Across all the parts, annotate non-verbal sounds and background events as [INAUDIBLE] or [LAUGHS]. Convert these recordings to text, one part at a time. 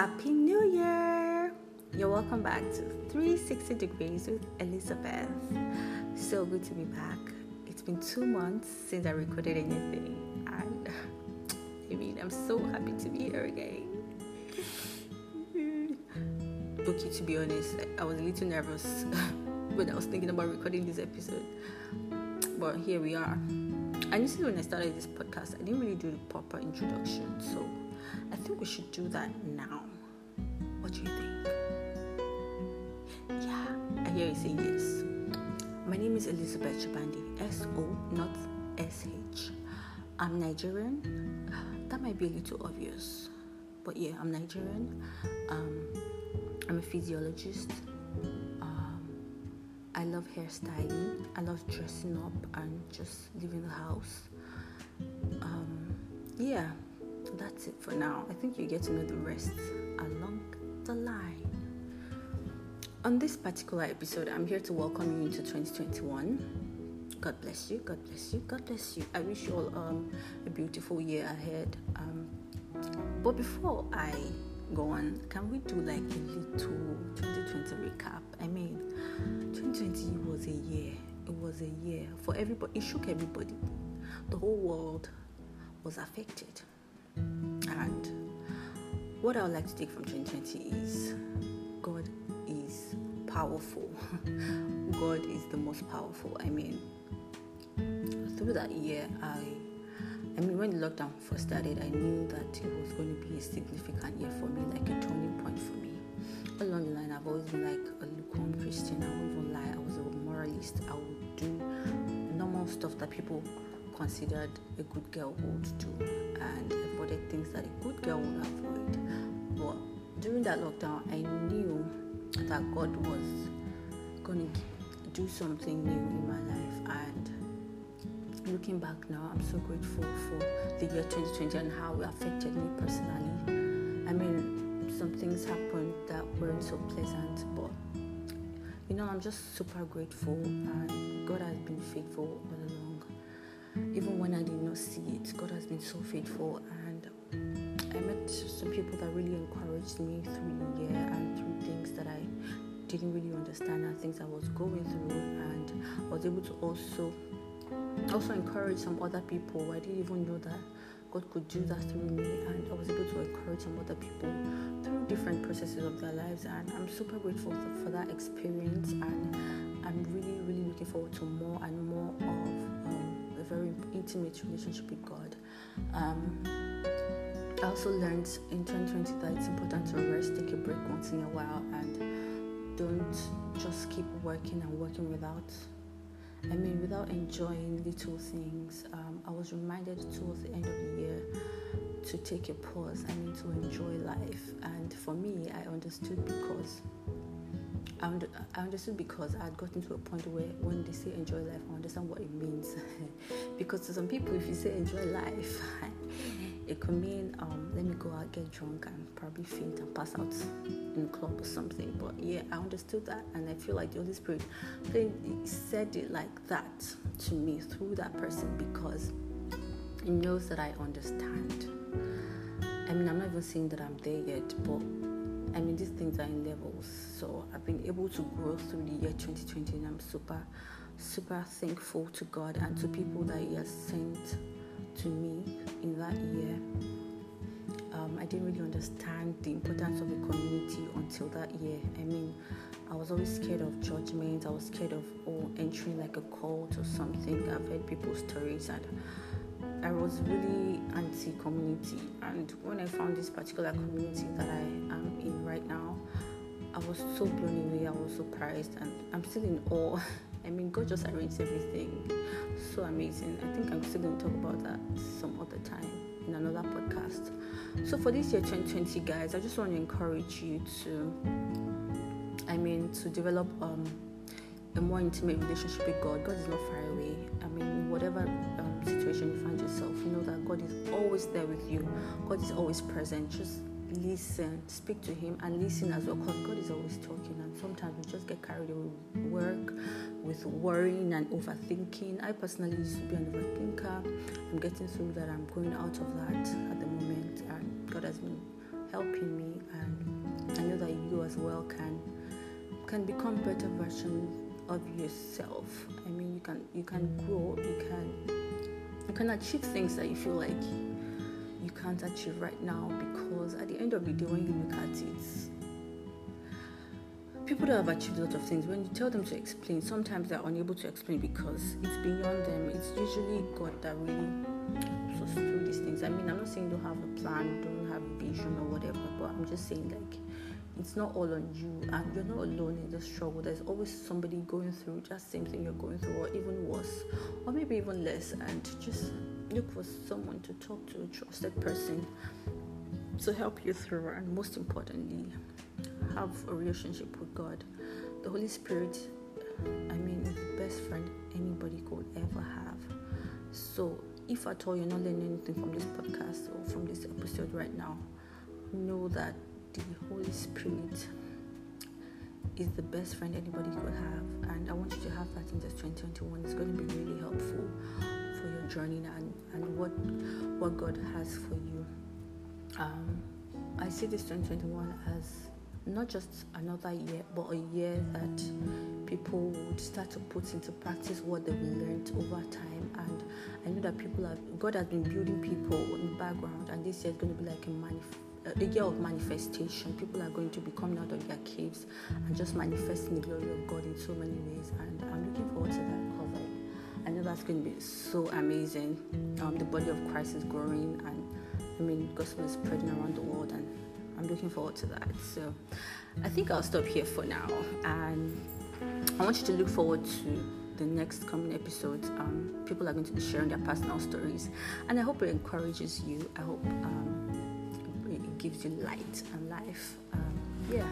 Happy New Year! You're welcome back to 360 Degrees with Elizabeth. So good to be back. It's been two months since I recorded anything, and [LAUGHS] I mean, I'm so happy to be here again. [LAUGHS] Okay, to be honest, I was a little nervous [LAUGHS] when I was thinking about recording this episode, but here we are. And you see, when I started this podcast, I didn't really do the proper introduction, so I think we should do that now. What do you think? Yeah, I hear you say yes. My name is Elizabeth Sobande, S O, not S H. I'm Nigerian. That might be a little obvious, but yeah, I'm Nigerian. Um, I'm a physiologist. Um, I love hairstyling. I love dressing up and just leaving the house. Um, yeah, that's it for now. I think you get to know the rest along the line. On this particular episode, I'm here to welcome you into 2021. God bless you, God bless you, God bless you. I wish you all um, a beautiful year ahead. Um, but before I go on, can we do like a little 2020 recap? I mean, 2020 was a year. It was a year for everybody. It shook everybody. The whole world was affected. What I would like to take from 2020 is God is powerful. [LAUGHS] God is the most powerful. I mean, through that year, I I mean, when lockdown first started, I knew that it was going to be a significant year for me, like a turning point for me. Along the line, I've always been like a lukewarm Christian. I won't even lie, I was a moralist. I would do normal stuff that people considered a good girl would do, and avoided things that a good girl would avoid. But during that lockdown, I knew that God was going to do something new in my life, and looking back now, I'm so grateful for the year 2020 and how it affected me personally. I mean, some things happened that weren't so pleasant, but you know, I'm just super grateful, and God has been faithful all along. Even when I did not see it, God has been so faithful, and I met some people that really encouraged me through the year and through things that I didn't really understand and things I was going through, and I was able to also also encourage some other people. I didn't even know that God could do that through me, and I was able to encourage some other people through different processes of their lives. And I'm super grateful for that experience, and I'm really, really looking forward to more and more of very intimate relationship with God. Um, I also learned in 2020 that it's important to rest, take a break once in a while, and don't just keep working and working without I mean, without enjoying little things, um, I was reminded towards the end of the year to take a pause. I mean, to enjoy life. And for me, I understood because I, under, I understood because I had gotten to a point where when they say enjoy life, I understand what it means. [LAUGHS] because to some people, if you say enjoy life, [LAUGHS] it could mean um, let me go out, get drunk, and probably faint and pass out in a club or something. But yeah, I understood that, and I feel like the Holy Spirit said it like that to me through that person because He knows that I understand. I mean, I'm not even saying that I'm there yet, but I mean, these things are in levels. So I've been able to grow through the year 2020, and I'm super, super thankful to God and to people that He has sent to me in that year. Um, I didn't really understand the importance of a community until that year. I mean, I was always scared of judgment. I was scared of oh, entering like a cult or something. I've heard people's stories and I was really anti-community. And when I found this particular community that I am in right now, I was so blown away. I was surprised, and I'm still in awe. [LAUGHS] I mean, God just arranged everything so amazing. I think I'm still going to talk about that some other time in another podcast. So, for this year 2020, guys, I just want to encourage you to, I mean, to develop um, a more intimate relationship with God. God is not far away. I mean, whatever situation you find yourself, you know that God is always there with you. God is always present. Just listen, speak to Him, and listen as well. Because God is always talking, and sometimes we just get carried away with work, with worrying and overthinking. I personally used to be an overthinker. I'm getting through that. I'm going out of that at the moment, and God has been helping me, and I know that you as well can can become better version of yourself. I mean, you can you can grow, you can you can achieve things that you feel like you can't achieve right now because at the end of the day, when you look at it, people that have achieved a lot of things, when you tell them to explain, sometimes they're unable to explain because it's beyond them. It's usually God that really us through these things. I mean, I'm not saying don't have a plan, don't have a vision or whatever, but I'm just saying like it's not all on you and you're not alone in the struggle. There's always somebody going through just same thing you're going through or even worse or maybe even less and just look for someone to talk to, a trusted person to help you through and most importantly have a relationship with God. The Holy Spirit, I mean, is the best friend anybody could ever have. So, if at all you're not learning anything from this podcast or from this episode right now, know that the Holy Spirit is the best friend anybody could have. And I want you to have that in this 2021. It's going to be really helpful for your journey and, and what, what God has for you. Um, I see this 2021 as not just another year, but a year that people would start to put into practice what they've learned over time. And I know that people have, God has been building people in the background, and this year is going to be like a manif- a year of manifestation. People are going to be coming out of their caves and just manifesting the glory of God in so many ways. And I'm looking forward to that because like, I know that's going to be so amazing. Um, the body of Christ is growing, and I mean, gospel is spreading around the world, and I'm looking forward to that. So I think I'll stop here for now. And I want you to look forward to the next coming episodes. Um, people are going to be sharing their personal stories. And I hope it encourages you. I hope um, gives you light and life. Um, yeah.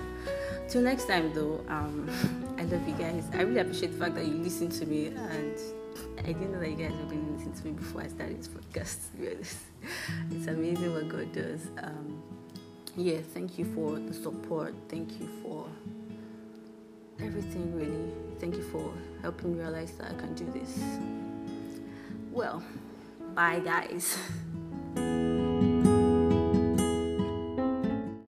Till next time, though, um, [LAUGHS] I love you guys. I really appreciate the fact that you listen to me and I didn't know that you guys were going to listen to me before I started this podcast. [LAUGHS] It's amazing what God does. Um, yeah, thank you for the support. Thank you for everything, really. Thank you for helping me realize that I can do this. Well, bye, guys. [LAUGHS]